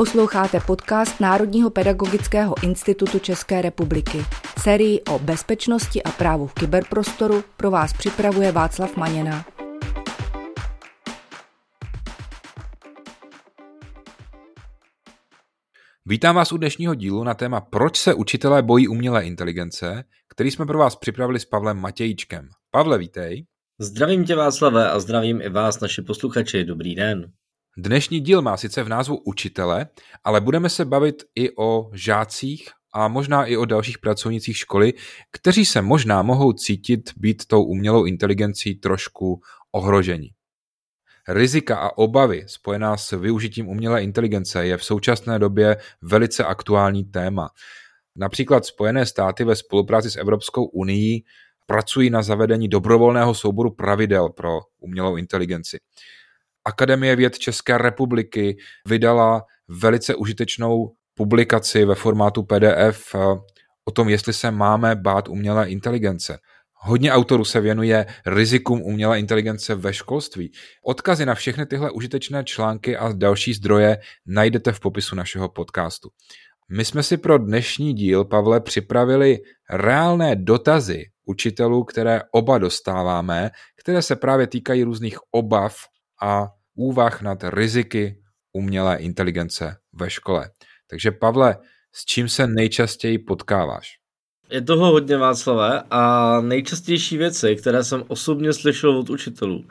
Posloucháte podcast Národního pedagogického institutu České republiky. Sérii o bezpečnosti a právu v kyberprostoru pro vás připravuje Václav Maněna. Vítám vás u dnešního dílu na téma Proč se učitelé bojí umělé inteligence, který jsme pro vás připravili s Pavlem Matějíčkem. Pavle, vítej. Zdravím tě Václave a zdravím i vás, naši posluchači. Dobrý den. Dnešní díl má sice v názvu učitele, ale budeme se bavit i o žácích a možná i o dalších pracovnicích školy, kteří se možná mohou cítit být tou umělou inteligencí trošku ohrožení. Rizika a obavy spojená s využitím umělé inteligence je v současné době velice aktuální téma. Například Spojené státy ve spolupráci s Evropskou unii pracují na zavedení dobrovolného souboru pravidel pro umělou inteligenci. Akademie věd České republiky vydala velice užitečnou publikaci ve formátu PDF eh, o tom, jestli se máme bát umělé inteligence. Hodně autorů se věnuje rizikům umělé inteligence ve školství. Odkazy na všechny tyhle užitečné články a další zdroje najdete v popisu našeho podcastu. My jsme si pro dnešní díl, Pavle, připravili reálné dotazy učitelů, které oba dostáváme, které se právě týkají různých obav a úvah nad riziky umělé inteligence ve škole. Takže Pavle, s čím se nejčastěji potkáváš? Je toho hodně Václavé a nejčastější věci, které jsem osobně slyšel od učitelů,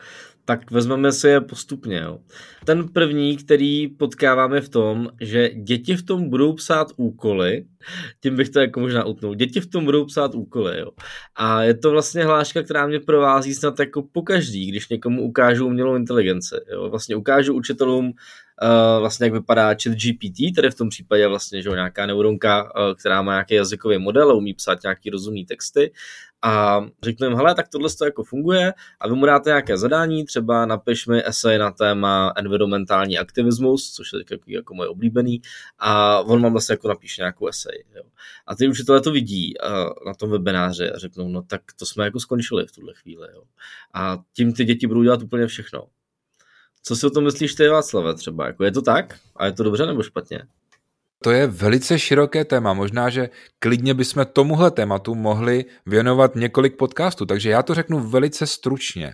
tak vezmeme si je postupně. Jo. Ten první, který potkáváme v tom, že děti v tom budou psát úkoly, tím bych to jako možná utnul, děti v tom budou psát úkoly. Jo. A je to vlastně hláška, která mě provází snad jako pokaždý, když někomu ukážu umělou inteligenci. Jo. Vlastně ukážu učitelům uh, vlastně jak vypadá chat GPT, tedy v tom případě vlastně že nějaká neuronka, uh, která má nějaký jazykový model a umí psát nějaký rozumný texty a řeknu jim, hele, tak tohle to jako funguje a vy mu dáte nějaké zadání, třeba napiš mi esej na téma environmentální aktivismus, což je jako, jako moje oblíbený a on vám vlastně jako napíše nějakou esej. Jo. A ty učitelé to vidí na tom webináři a řeknou, no tak to jsme jako skončili v tuhle chvíli. Jo. A tím ty děti budou dělat úplně všechno. Co si o tom myslíš ty, Václave, třeba? Jako je to tak? A je to dobře nebo špatně? To je velice široké téma. Možná, že klidně bychom tomuhle tématu mohli věnovat několik podcastů, takže já to řeknu velice stručně.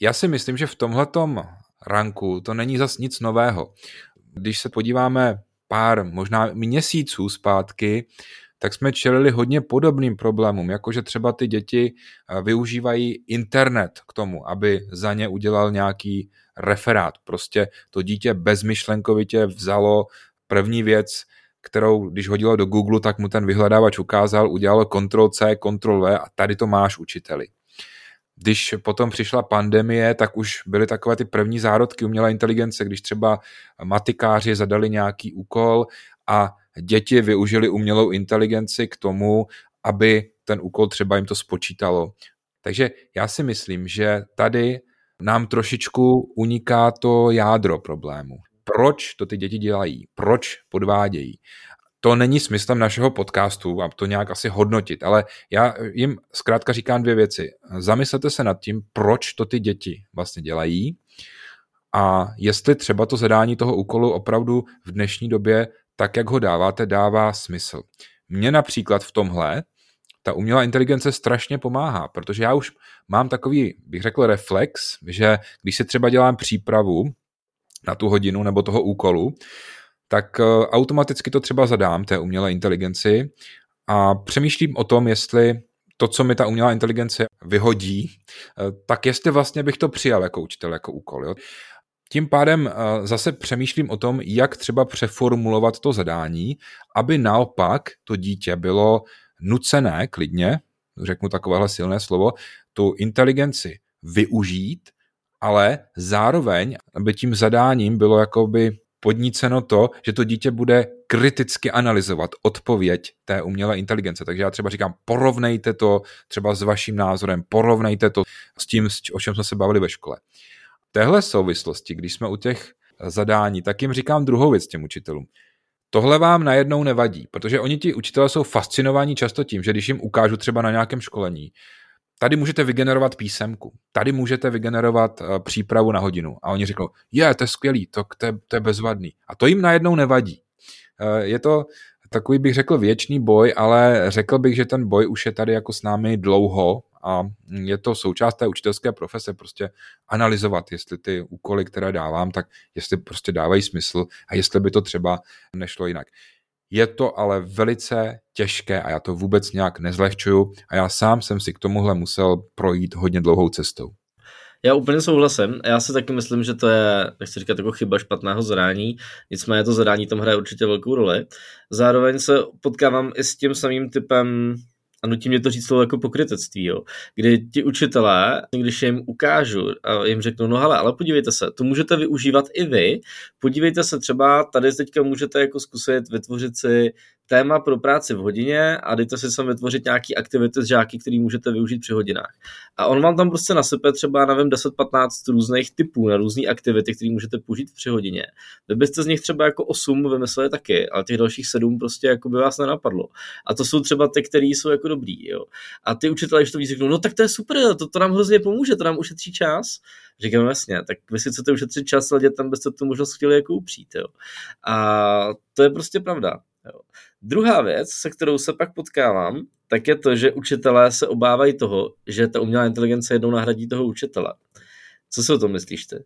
Já si myslím, že v tomhletom ranku to není zas nic nového. Když se podíváme pár, možná měsíců zpátky, tak jsme čelili hodně podobným problémům, jakože třeba ty děti eh, využívají internet k tomu, aby za ně udělal nějaký referát. Prostě to dítě bezmyšlenkovitě vzalo první věc, kterou když hodilo do Google, tak mu ten vyhledávač ukázal, udělalo Ctrl-C, Ctrl-V a tady to máš učiteli. Když potom přišla pandemie, tak už byly takové ty první zárodky umělé inteligence, když třeba matikáři zadali nějaký úkol a děti využili umělou inteligenci k tomu, aby ten úkol třeba jim to spočítalo. Takže já si myslím, že tady nám trošičku uniká to jádro problému proč to ty děti dělají, proč podvádějí. To není smyslem našeho podcastu a to nějak asi hodnotit, ale já jim zkrátka říkám dvě věci. Zamyslete se nad tím, proč to ty děti vlastně dělají a jestli třeba to zadání toho úkolu opravdu v dnešní době, tak jak ho dáváte, dává smysl. Mně například v tomhle ta umělá inteligence strašně pomáhá, protože já už mám takový, bych řekl, reflex, že když si třeba dělám přípravu na tu hodinu nebo toho úkolu, tak eh, automaticky to třeba zadám té umělé inteligenci a přemýšlím o tom, jestli to, co mi ta umělá inteligence vyhodí, eh, tak jestli vlastně bych to přijal jako učitel, jako úkol. Jo? Tím pádem eh, zase přemýšlím o tom, jak třeba přeformulovat to zadání, aby naopak to dítě bylo nucené klidně, řeknu takovéhle silné slovo, tu inteligenci využít ale zároveň, aby tím zadáním bylo jakoby podníceno to, že to dítě bude kriticky analyzovat odpověď té umělé inteligence. Takže já třeba říkám, porovnejte to třeba s vaším názorem, porovnejte to s tím, o čem jsme se bavili ve škole. V téhle souvislosti, když jsme u těch zadání, tak jim říkám druhou věc těm učitelům. Tohle vám najednou nevadí, protože oni ti učitelé jsou fascinovaní často tím, že když jim ukážu třeba na nějakém školení, tady můžete vygenerovat písemku, tady můžete vygenerovat uh, přípravu na hodinu. A oni řeknou, je, to je skvělý, to, to, je, to je bezvadný. A to jim najednou nevadí. Uh, je to takový, bych řekl, věčný boj, ale řekl bych, že ten boj už je tady jako s námi dlouho a je to součást té učitelské profese, prostě analyzovat, jestli ty úkoly, které dávám, tak jestli prostě dávají smysl a jestli by to třeba nešlo jinak. Je to ale velice těžké a já to vůbec nějak nezlehčuju a já sám jsem si k tomuhle musel projít hodně dlouhou cestou. Já úplně souhlasím. Já si taky myslím, že to je, nechci říkat jako chyba špatného zadání, nicméně to zadání tam hraje určitě velkou roli. Zároveň se potkávám i s tím samým typem a nutí mě to říct slovo jako pokrytectví, jo. kdy ti učitelé, když jim ukážu a jim řeknu, no hele, ale podívejte se, to můžete využívat i vy, podívejte se třeba, tady teďka můžete jako zkusit vytvořit si téma pro práci v hodině a dejte si sem vytvořit nějaký aktivity s žáky, který můžete využít při hodinách. A on vám tam prostě nasype třeba, nevím, 10-15 různých typů na různé aktivity, které můžete použít při hodině. Vy byste z nich třeba jako 8 vymysleli taky, ale těch dalších 7 prostě jako by vás nenapadlo. A to jsou třeba ty, které jsou jako dobrý. Jo. A ty učitelé, když to víc no tak to je super, to, to nám hrozně pomůže, to nám ušetří čas. Říkám jasně, tak vy si chcete ušetřit čas, ale dětem byste tu možnost chtěli jako upřít. Jo. A to je prostě pravda. Jo. Druhá věc, se kterou se pak potkávám, tak je to, že učitelé se obávají toho, že ta umělá inteligence jednou nahradí toho učitele. Co si o tom myslíš ty?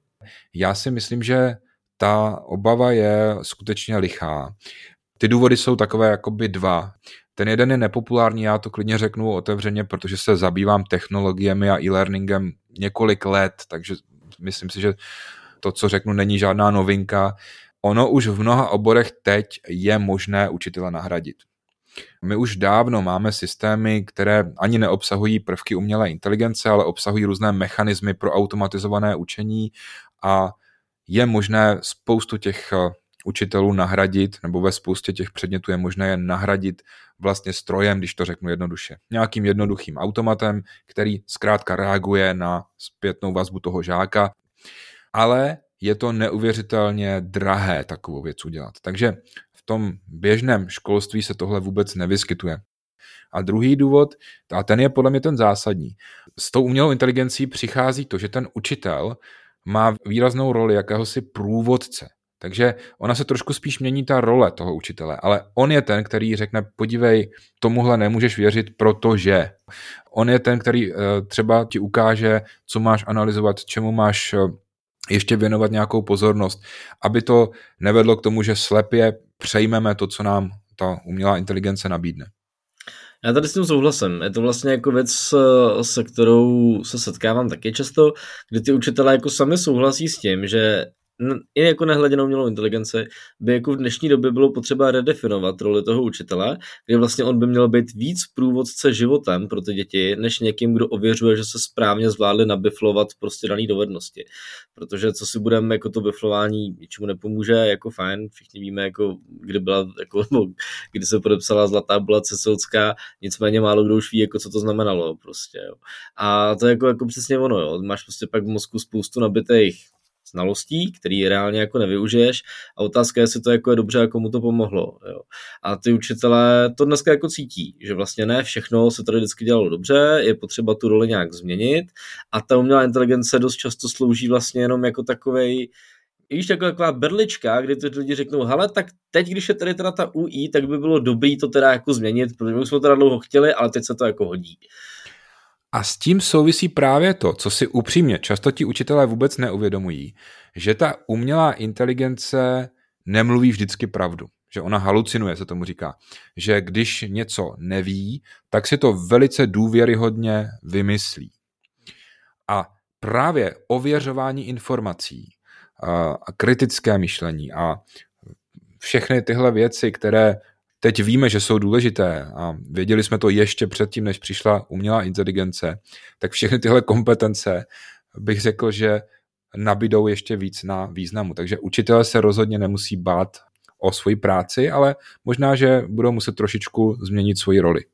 Já si myslím, že ta obava je skutečně lichá. Ty důvody jsou takové jakoby dva. Ten jeden je nepopulární, já to klidně řeknu otevřeně, protože se zabývám technologiemi a e-learningem několik let, takže myslím si, že to, co řeknu, není žádná novinka ono už v mnoha oborech teď je možné učitele nahradit. My už dávno máme systémy, které ani neobsahují prvky umělé inteligence, ale obsahují různé mechanismy pro automatizované učení a je možné spoustu těch eh, učitelů nahradit, nebo ve spoustě těch předmětů je možné je nahradit vlastně strojem, když to řeknu jednoduše. Nějakým jednoduchým automatem, který zkrátka reaguje na zpětnou vazbu toho žáka, ale je to neuvěřitelně drahé takovou věc udělat. Takže v tom běžném školství se tohle vůbec nevyskytuje. A druhý důvod, a ten je podle mě ten zásadní, s tou umělou inteligencí přichází to, že ten učitel má výraznou roli jakéhosi průvodce. Takže ona se trošku spíš mění ta role toho učitele, ale on je ten, který řekne, podívej, tomuhle nemůžeš věřit, protože. On je ten, který eh, třeba ti ukáže, co máš analyzovat, čemu máš eh, ještě věnovat nějakou pozornost, aby to nevedlo k tomu, že slepě přejmeme to, co nám ta umělá inteligence nabídne. Já tady s tím souhlasím. Je to vlastně jako věc, se kterou se setkávám taky často, kdy ty učitelé jako sami souhlasí s tím, že i jako nehledě umělou inteligenci, by jako v dnešní době bylo potřeba redefinovat roli toho učitele, kde vlastně on by měl být víc průvodce životem pro ty děti, než někým, kdo ověřuje, že se správně zvládli nabiflovat prostě dané dovednosti. Protože co si budeme, jako to biflování ničemu nepomůže, jako fajn, všichni víme, jako kdy byla, jako, kdy se podepsala zlatá byla ceselská, nicméně málo kdo už ví, jako co to znamenalo prostě, jo. A to je jako, jako přesně ono, jo. Máš prostě pak v mozku spoustu nabitých znalostí, který reálně jako nevyužiješ a otázka je, jestli to jako je dobře a komu to pomohlo. Jo. A ty učitelé to dneska jako cítí, že vlastně ne všechno se tady vždycky dělalo dobře, je potřeba tu roli nějak změnit a ta umělá inteligence dost často slouží vlastně jenom jako takovej víš, jako taková berlička, kdy ty lidi řeknou, hele, tak teď, když je tady teda ta UI, tak by bylo dobrý to teda jako změnit, protože my jsme to teda dlouho chtěli, ale teď se to jako hodí. A s tím souvisí právě to, co si upřímně často ti učitelé vůbec neuvědomují, že ta umělá inteligence nemluví vždycky pravdu, že ona halucinuje, se tomu říká, že když něco neví, tak si to velice důvěryhodně vymyslí. A právě ověřování informací a kritické myšlení a všechny tyhle věci, které teď víme, že jsou důležité a věděli jsme to ještě předtím, než přišla umělá inteligence, tak všechny tyhle kompetence bych řekl, že nabídou ještě víc na významu. Takže učitelé se rozhodně nemusí bát o svoji práci, ale možná, že budou muset trošičku změnit svoji roli.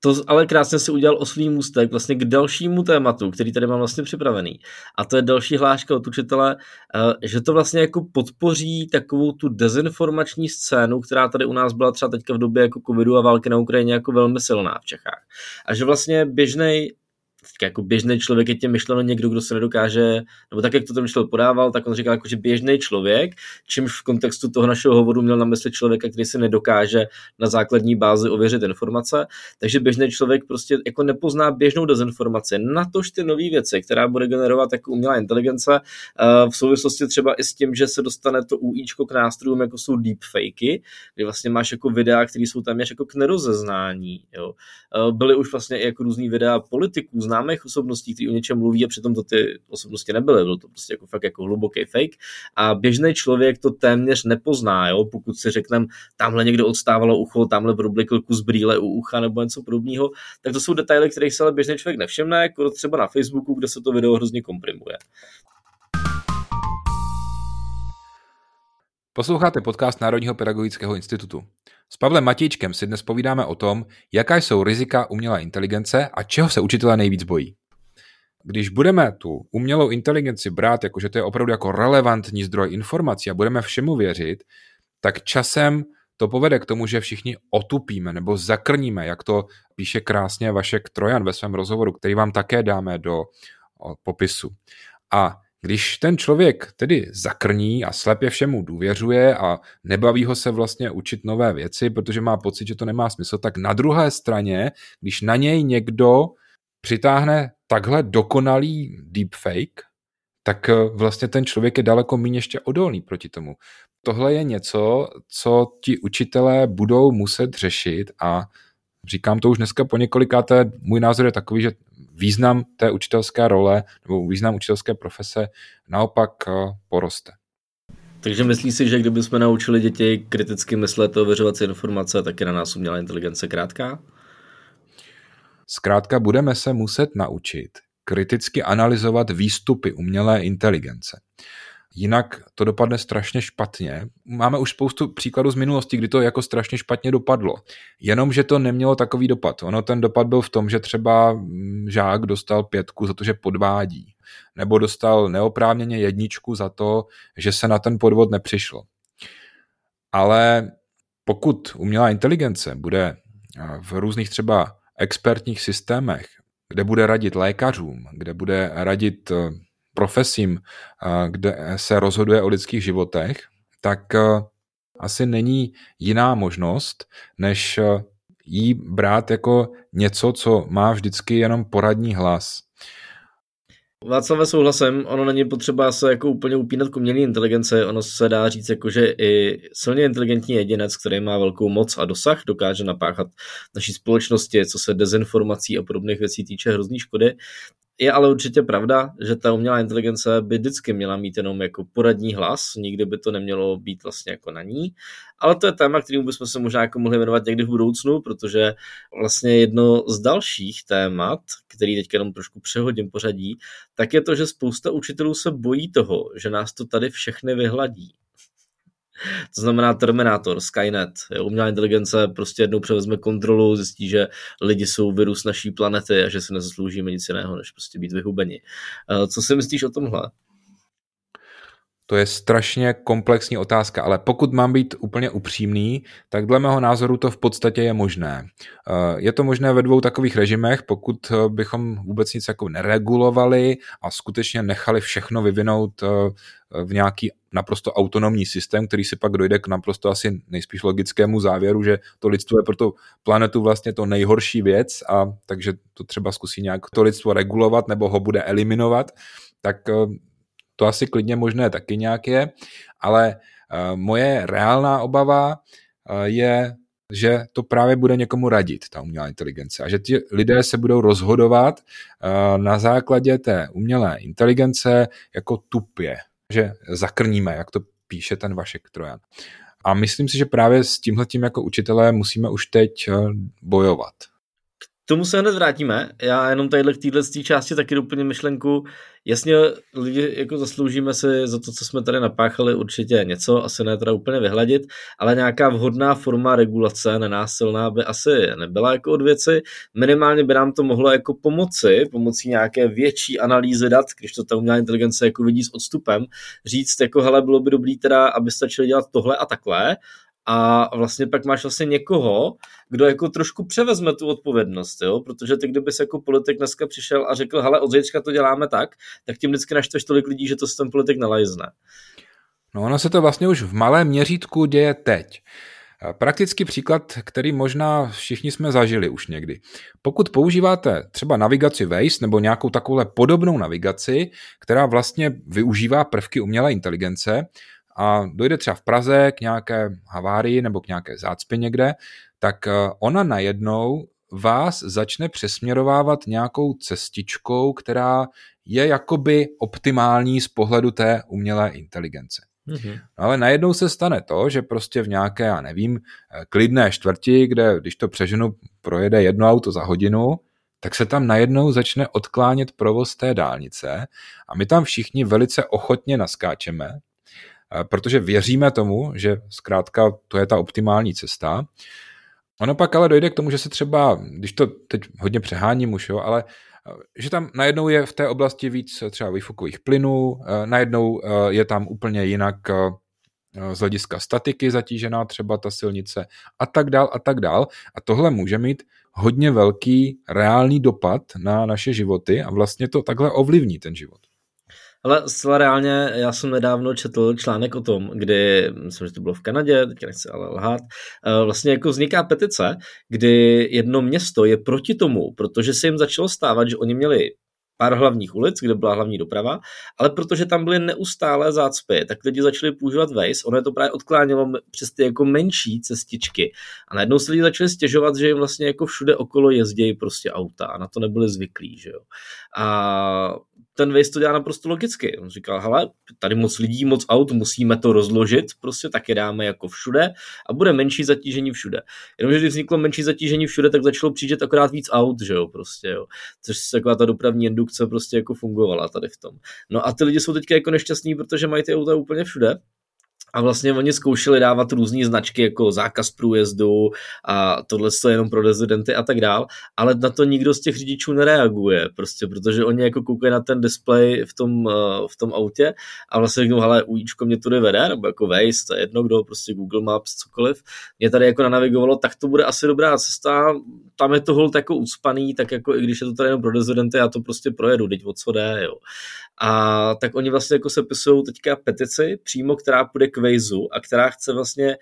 To ale krásně si udělal oslý můstek vlastně k dalšímu tématu, který tady mám vlastně připravený. A to je další hláška od učitele, eh, že to vlastně jako podpoří takovou tu dezinformační scénu, která tady u nás byla třeba teďka v době jako covidu a války na Ukrajině jako velmi silná v Čechách. A že vlastně běžný jako běžný člověk je tím myšleno někdo, kdo se nedokáže, nebo tak, jak to ten učitel podával, tak on říkal jako, že běžný člověk, čímž v kontextu toho našeho hovoru měl na mysli člověka, který se nedokáže na základní bázi ověřit informace, takže běžný člověk prostě jako nepozná běžnou dezinformaci, natož ty nové věci, která bude generovat jako umělá inteligence eh, v souvislosti třeba i s tím, že se dostane to UIčko k nástrojům, jako jsou deepfakey, kdy vlastně máš jako videa, které jsou tam jako k nerozeznání. Jo. Eh, byly už vlastně i jako různý videa politiků, známých osobností, kteří o něčem mluví a přitom to ty osobnosti nebyly, bylo to prostě jako fakt jako hluboký fake a běžný člověk to téměř nepozná, jo? pokud si řekneme, tamhle někdo odstávalo ucho, tamhle problikl kus brýle u ucha nebo něco podobného, tak to jsou detaily, kterých se ale běžný člověk nevšimne, jako třeba na Facebooku, kde se to video hrozně komprimuje. Posloucháte podcast Národního pedagogického institutu. S Pavlem Matějčkem si dnes povídáme o tom, jaká jsou rizika umělé inteligence a čeho se učitelé nejvíc bojí. Když budeme tu umělou inteligenci brát jako, že to je opravdu jako relevantní zdroj informací a budeme všemu věřit, tak časem to povede k tomu, že všichni otupíme nebo zakrníme, jak to píše krásně Vašek Trojan ve svém rozhovoru, který vám také dáme do popisu. A když ten člověk tedy zakrní a slepě všemu důvěřuje a nebaví ho se vlastně učit nové věci, protože má pocit, že to nemá smysl, tak na druhé straně, když na něj někdo přitáhne takhle dokonalý deepfake, tak eh, vlastně ten člověk je daleko méně ještě odolný proti tomu. Tohle je něco, co ti učitelé budou muset řešit a říkám to už dneska po několikáté, můj názor je takový, že význam té učitelské role nebo význam učitelské profese naopak eh, poroste. Takže myslíš si, že kdybychom naučili děti kriticky myslet a ověřovat si informace, tak je na nás umělá inteligence krátká? Zkrátka budeme se muset naučit kriticky analyzovat výstupy umělé inteligence. Jinak to dopadne strašně špatně. Máme už spoustu příkladů z minulosti, kdy to jako strašně špatně dopadlo. Jenomže to nemělo takový dopad. Ono ten dopad byl v tom, že třeba mm, žák dostal pětku za to, že podvádí. Nebo dostal neoprávněně jedničku za to, že se na ten podvod nepřišlo. Ale pokud umělá inteligence bude v různých třeba expertních systémech, kde bude radit lékařům, kde bude radit profesím, kde se rozhoduje o lidských životech, tak asi není jiná možnost, než jí brát jako něco, co má vždycky jenom poradní hlas. Václav, souhlasem, ono není potřeba se jako úplně upínat k umělé inteligenci, ono se dá říct, jako, že i silně inteligentní jedinec, který má velkou moc a dosah, dokáže napáchat naší společnosti, co se dezinformací a podobných věcí týče hrozný škody, je ale určitě pravda, že ta umělá inteligence by vždycky měla mít jenom jako poradní hlas, nikdy by to nemělo být vlastně jako na ní, ale to je téma, kterým bychom se možná jako mohli věnovat někdy v budoucnu, protože vlastně jedno z dalších témat, který teď jenom trošku přehodím pořadí, tak je to, že spousta učitelů se bojí toho, že nás to tady všechny vyhladí. To znamená Terminator, Skynet, jo, umělá inteligence prostě jednou převezme kontrolu, zjistí, že lidi jsou virus naší planety a že si nezasloužíme nic jiného, než prostě být vyhubeni. Eh, co si myslíš o tomhle? To je strašně komplexní otázka, ale pokud mám být úplně upřímný, tak dle mého názoru to v podstatě je možné. Eh, je to možné ve dvou takových režimech, pokud eh, bychom vůbec nic jako neregulovali a skutečně nechali všechno vyvinout v nějaký naprosto autonomní systém, který si pak dojde k naprosto asi nejspíš logickému závěru, že to lidstvo je pro tu planetu vlastně to nejhorší věc a takže to třeba zkusí nějak to lidstvo regulovat nebo ho bude eliminovat, tak eh, to asi klidně možné taky nějak je, ale eh, moje reálná obava eh, je že to právě bude někomu radit, ta umělá inteligence. A že ti lidé se budou rozhodovat na základě té umělé inteligence jako tupě, že zakrníme, jak to píše ten Vašek Trojan. A myslím si, že právě s tímhle tím jako učitelé musíme už teď eh, bojovat. Tomu se hned vrátíme. Já jenom tadyhle k téhle části taky doplním myšlenku. Jasně, lidi jako zasloužíme si za to, co jsme tady napáchali, určitě něco, asi ne teda úplně vyhladit, ale nějaká vhodná forma regulace, nenásilná, by asi nebyla jako od věci. Minimálně by nám to mohlo jako pomoci, pomocí nějaké větší analýzy dat, když to ta umělá inteligence jako vidí s odstupem, říct jako hele, bylo by dobrý teda, aby stačili dělat tohle a takhle, a vlastně pak máš vlastně někoho, kdo jako trošku převezme tu odpovědnost, jo? protože ty kdybys jako politik dneska přišel a řekl, hele, od zítřka to děláme tak, tak tím vždycky naštveš tolik lidí, že to se ten politik nalajzne. No ono se to vlastně už v malém měřítku děje teď. Praktický příklad, který možná všichni jsme zažili už někdy. Pokud používáte třeba navigaci Waze nebo nějakou takovou podobnou navigaci, která vlastně využívá prvky umělé inteligence, a dojde třeba v Praze k nějaké havárii nebo k nějaké zácpě někde, tak eh, ona najednou vás začne přesměrovávat nějakou cestičkou, která je jakoby optimální z pohledu té umělé inteligence. Mm-hmm. No ale najednou se stane to, že prostě v nějaké, já nevím, eh, klidné čtvrti, kde když to přeženu, projede jedno auto za hodinu, tak se tam najednou začne odklánět provoz té dálnice a my tam všichni velice ochotně naskáčeme, protože věříme tomu, že zkrátka to je ta optimální cesta. Ono pak ale dojde k tomu, že se třeba, když to teď hodně přeháním už, jo, ale že tam najednou je v té oblasti víc třeba výfukových plynů, najednou je tam úplně jinak z hlediska statiky zatížená třeba ta silnice a tak dál a tak dál. A tohle může mít hodně velký reálný dopad na naše životy a vlastně to takhle ovlivní ten život. Ale zcela reálně, já jsem nedávno četl článek o tom, kdy, myslím, že to bylo v Kanadě, teď nechci ale lhát, eh, vlastně jako vzniká petice, kdy jedno město je proti tomu, protože se jim začalo stávat, že oni měli pár hlavních ulic, kde byla hlavní doprava, ale protože tam byly neustálé zácpy, tak lidi začali používat Waze, ono je to právě odklánělo přes ty jako menší cestičky a najednou se lidi začali stěžovat, že jim vlastně jako všude okolo jezdí prostě auta a na to nebyli zvyklí, že jo. A ten Waze to dělá naprosto logicky. On říkal, hele, tady moc lidí, moc aut, musíme to rozložit, prostě tak je dáme jako všude a bude menší zatížení všude. Jenomže když vzniklo menší zatížení všude, tak začalo přijít akorát víc aut, že jo, prostě, jo. Což taková ta dopravní indukce prostě jako fungovala tady v tom. No a ty lidi jsou teďka jako nešťastní, protože mají ty auta úplně všude a vlastně oni zkoušeli dávat různé značky jako zákaz průjezdu a tohle je jenom pro rezidenty a tak dál, ale na to nikdo z těch řidičů nereaguje, prostě, protože oni jako koukají na ten display v tom, eh, v tom autě a vlastně řeknou, hele, ujíčko mě tudy vede, nebo jako Waze, to je jedno, kdo, prostě Google Maps, cokoliv, mě tady jako navigovalo, tak to bude asi dobrá cesta, tam je to hold jako ucpaný, tak jako i když je to tady jenom pro rezidenty, já to prostě projedu, teď o co jde, jo. A tak oni vlastně jako se pisují teďka petici přímo, která půjde k Waze a která chce vlastně,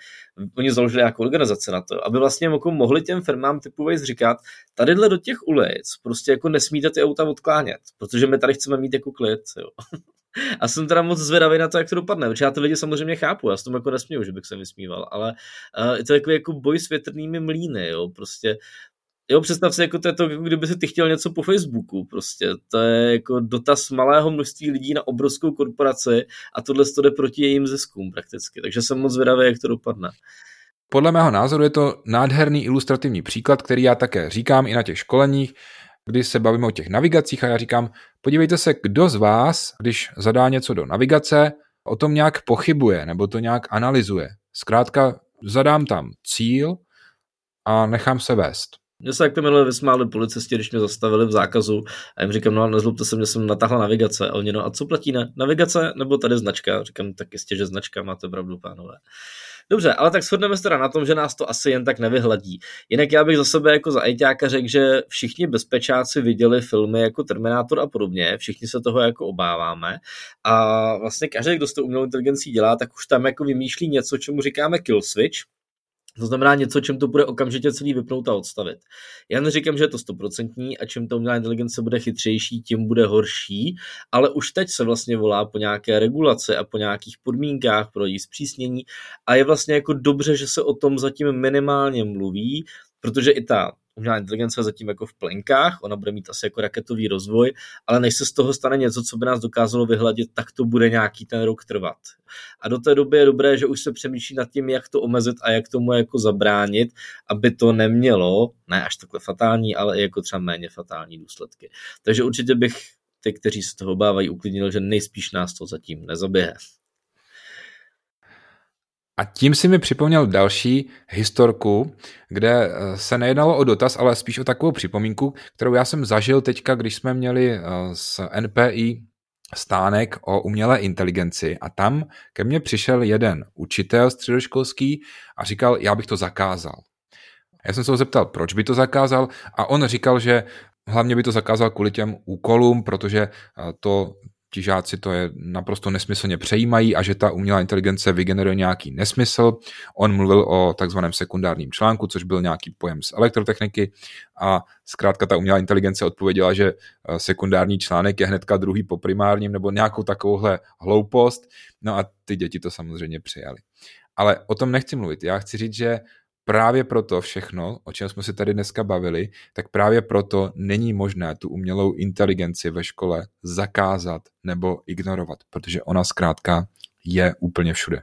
oni založili nějakou organizaci na to, aby vlastně jako mohli těm firmám typu Waze říkat, tadyhle do těch ulic prostě jako nesmíte ty auta odklánět, protože my tady chceme mít jako klid, jo. A jsem teda moc zvědavý na to, jak to dopadne, protože já ty lidi samozřejmě chápu, já s tom jako nesmíju, že bych se vysmíval, ale uh, je to takový jako boj s větrnými mlíny, jo, prostě Jo, představ si, jako to je to, kdyby si ty chtěl něco po Facebooku, prostě. To je jako dotaz malého množství lidí na obrovskou korporaci a tohle to jde proti jejím ziskům prakticky. Takže jsem moc zvědavý, jak to dopadne. Podle mého názoru je to nádherný ilustrativní příklad, který já také říkám i na těch školeních, kdy se bavíme o těch navigacích a já říkám, podívejte se, kdo z vás, když zadá něco do navigace, o tom nějak pochybuje nebo to nějak analyzuje. Zkrátka zadám tam cíl a nechám se vést. Mně se jak minule vysmáli policisti, když mě zastavili v zákazu a jim říkám, no nezlobte se, mě jsem natáhla navigace. A oni, no a co platí, ne? Navigace nebo tady značka? Říkám, tak jistě, že značka, máte pravdu, pánové. Dobře, ale tak shodneme se teda na tom, že nás to asi jen tak nevyhladí. Jinak já bych za sebe jako za ajťáka řekl, že všichni bezpečáci viděli filmy jako Terminátor a podobně, všichni se toho jako obáváme a vlastně každý, kdo s tou umělou inteligencí dělá, tak už tam jako vymýšlí něco, čemu říkáme kill switch, to znamená něco, čem to bude okamžitě celý vypnout a odstavit. Já neříkám, že je to stoprocentní a čím ta umělá inteligence bude chytřejší, tím bude horší, ale už teď se vlastně volá po nějaké regulaci a po nějakých podmínkách pro její zpřísnění a je vlastně jako dobře, že se o tom zatím minimálně mluví, protože i ta umělá inteligence zatím jako v plenkách, ona bude mít asi jako raketový rozvoj, ale než se z toho stane něco, co by nás dokázalo vyhladit, tak to bude nějaký ten rok trvat. A do té doby je dobré, že už se přemýšlí nad tím, jak to omezit a jak tomu jako zabránit, aby to nemělo, ne až takhle fatální, ale i jako třeba méně fatální důsledky. Takže určitě bych ty, kteří se toho obávají, uklidnil, že nejspíš nás to zatím nezaběhe. A tím si mi připomněl další historku, kde eh, se nejednalo o dotaz, ale spíš o takovou připomínku, kterou já jsem zažil teďka, když jsme měli eh, NPI stánek o umělé inteligenci a tam ke mně přišel jeden učitel středoškolský a říkal, já bych to zakázal. Já jsem se ho zeptal, proč by to zakázal a on říkal, že hlavně by to zakázal kvůli těm úkolům, protože eh, to ti žáci to je naprosto nesmyslně přejímají a že ta umělá inteligence vygeneruje nějaký nesmysl. On mluvil o takzvaném sekundárním článku, což byl nějaký pojem z elektrotechniky a zkrátka ta umělá inteligence odpověděla, že eh, sekundární článek je hnedka druhý po primárním nebo nějakou takovouhle hloupost. No a ty děti to samozřejmě přijali. Ale o tom nechci mluvit. Já chci říct, že právě proto všechno, o čem jsme se tady dneska bavili, tak právě proto není možné tu umělou inteligenci ve škole zakázat nebo ignorovat, protože ona zkrátka je úplně všude.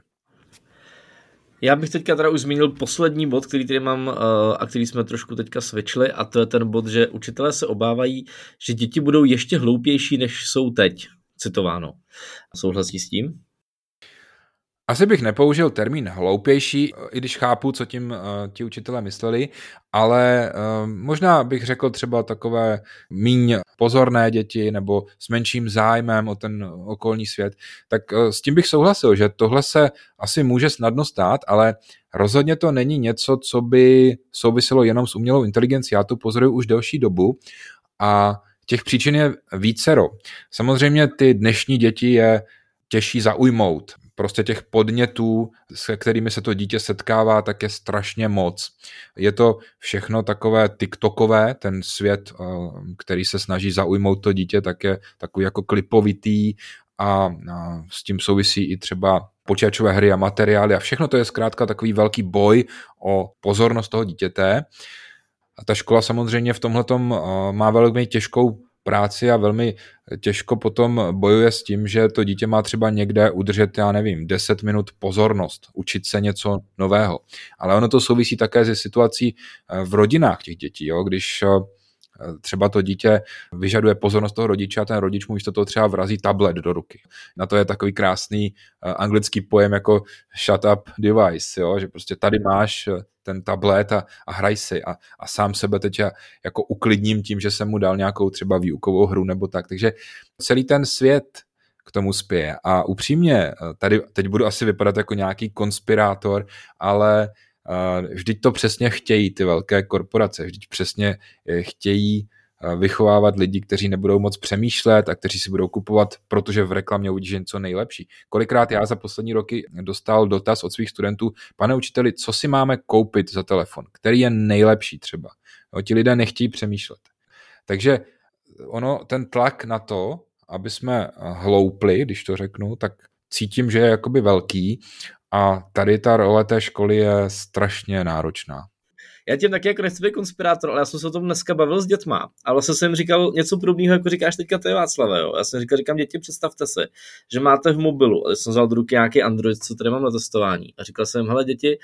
Já bych teďka teda už zmínil poslední bod, který tady mám uh, a který jsme trošku teďka svědčili a to je ten bod, že učitelé se obávají, že děti budou ještě hloupější, než jsou teď, citováno. Souhlasí s tím? Asi bych nepoužil termín hloupější, i když chápu, co tím uh, ti učitelé mysleli, ale uh, možná bych řekl třeba takové míň pozorné děti nebo s menším zájmem o ten okolní svět, tak uh, s tím bych souhlasil, že tohle se asi může snadno stát, ale rozhodně to není něco, co by souviselo jenom s umělou inteligencí. Já to pozoruju už delší dobu a těch příčin je vícero. Samozřejmě ty dnešní děti je těžší zaujmout prostě těch podnětů, se kterými se to dítě setkává, tak je strašně moc. Je to všechno takové TikTokové, ten svět, eh, který se snaží zaujmout to dítě, tak je takový jako klipovitý a s tím souvisí i třeba počítačové hry a materiály a všechno to je zkrátka takový velký boj o pozornost toho dítěte. A ta škola samozřejmě v tomhle eh, má velmi těžkou práci a velmi těžko potom bojuje s tím, že to dítě má třeba někde udržet, já nevím, 10 minut pozornost, učit se něco nového. Ale ono to souvisí také se situací eh, v rodinách těch dětí, jo? když eh, třeba to dítě vyžaduje pozornost toho rodiče a ten rodič mu místo toho třeba vrazí tablet do ruky. Na to je takový krásný eh, anglický pojem jako shut up device, jo? že prostě tady máš ten tablet a, a hraj si a, a sám sebe teď já jako uklidním tím, že jsem mu dal nějakou třeba výukovou hru nebo tak. Takže celý ten svět k tomu spěje. A upřímně, tady teď budu asi vypadat jako nějaký konspirátor, ale uh, vždyť to přesně chtějí ty velké korporace, vždyť přesně eh, chtějí vychovávat lidi, kteří nebudou moc přemýšlet a kteří si budou kupovat, protože v reklamě uvidí něco nejlepší. Kolikrát já za poslední roky dostal dotaz od svých studentů, pane učiteli, co si máme koupit za telefon, který je nejlepší třeba. No, ti lidé nechtějí přemýšlet. Takže ono, ten tlak na to, aby jsme hloupli, když to řeknu, tak cítím, že je jakoby velký a tady ta role té školy je strašně náročná já tím taky jako nechci být konspirátor, ale já jsem se o tom dneska bavil s dětma. A vlastně jsem říkal něco podobného, jako říkáš teďka ty Václave. Jo. Já jsem říkal, říkám, děti, představte si, že máte v mobilu, ale jsem vzal do ruky nějaký Android, co tady mám na testování. A říkal jsem, hele děti,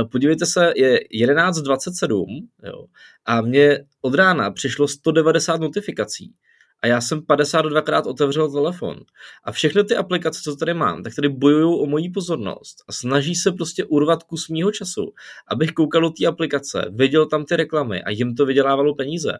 eh, podívejte se, je 11.27 jo, a mě od rána přišlo 190 notifikací a já jsem 52krát otevřel telefon. A všechny ty aplikace, co tady mám, tak tady bojují o moji pozornost a snaží se prostě urvat kus mýho času, abych koukal do té aplikace, viděl tam ty reklamy a jim to vydělávalo peníze.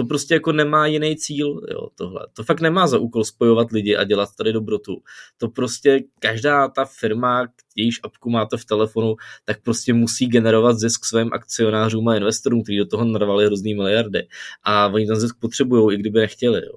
To prostě jako nemá jiný cíl, jo, tohle. To fakt nemá za úkol spojovat lidi a dělat tady dobrotu. To prostě každá ta firma, jejíž apku máte v telefonu, tak prostě musí generovat zisk svým akcionářům a investorům, kteří do toho narvali hrozný miliardy. A oni ten zisk potřebují, i kdyby nechtěli. Jo.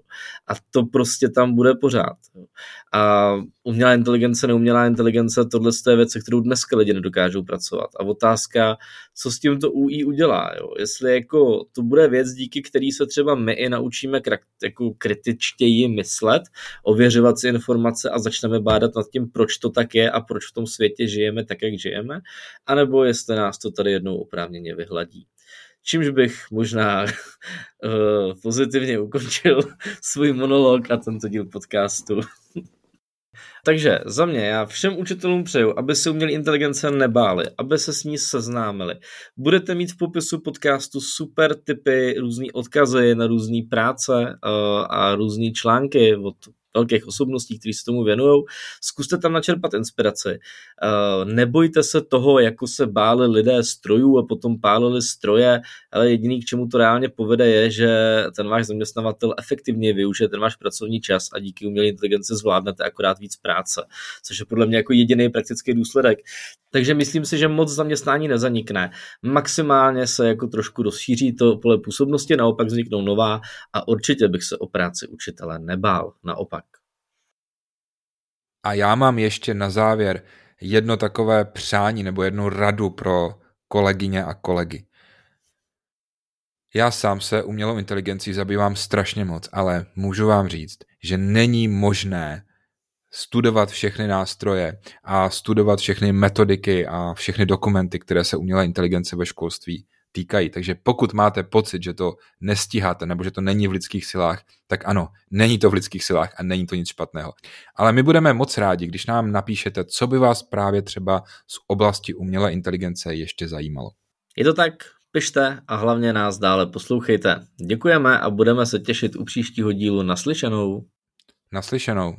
A to prostě tam bude pořád. Jo. A umělá inteligence, neumělá inteligence, tohle je věc, se kterou dneska lidi nedokážou pracovat. A otázka, co s tímto UI udělá. Jo. Jestli jako to bude věc, díky který se třeba my i naučíme jako kritičtěji myslet, ověřovat si informace a začneme bádat nad tím, proč to tak je a proč v tom světě žijeme tak, jak žijeme, anebo jestli nás to tady jednou oprávněně vyhladí. čímž bych možná uh, pozitivně ukončil svůj monolog a tento díl podcastu. Takže za mě, já všem učitelům přeju, aby se uměli inteligence nebáli, aby se s ní seznámili. Budete mít v popisu podcastu super typy, různý odkazy na různé práce uh, a různé články od velkých osobností, kteří se tomu věnují. Zkuste tam načerpat inspiraci. Eh, nebojte se toho, jako se báli lidé strojů a potom pálili stroje, ale jediný, k čemu to reálně povede, je, že ten váš zaměstnavatel efektivně využije ten váš pracovní čas a díky umělé inteligenci zvládnete akorát víc práce, což je podle mě jako jediný praktický důsledek. Takže myslím si, že moc zaměstnání nezanikne. Maximálně se jako trošku rozšíří to pole působnosti, naopak vzniknou nová a určitě bych se o práci učitele nebál. Naopak. A já mám ještě na závěr jedno takové přání nebo jednu radu pro kolegyně a kolegy. Já sám se umělou inteligencí zabývám strašně moc, ale můžu vám říct, že není možné studovat všechny nástroje a studovat všechny metodiky a všechny dokumenty, které se umělé inteligence ve školství týkají. Takže pokud máte pocit, že to nestíháte nebo že to není v lidských silách, tak ano, není to v lidských silách a není to nic špatného. Ale my budeme moc rádi, když nám napíšete, co by vás právě třeba z oblasti umělé inteligence ještě zajímalo. Je to tak, pište a hlavně nás dále poslouchejte. Děkujeme a budeme se těšit u příštího dílu naslyšenou. Naslyšenou.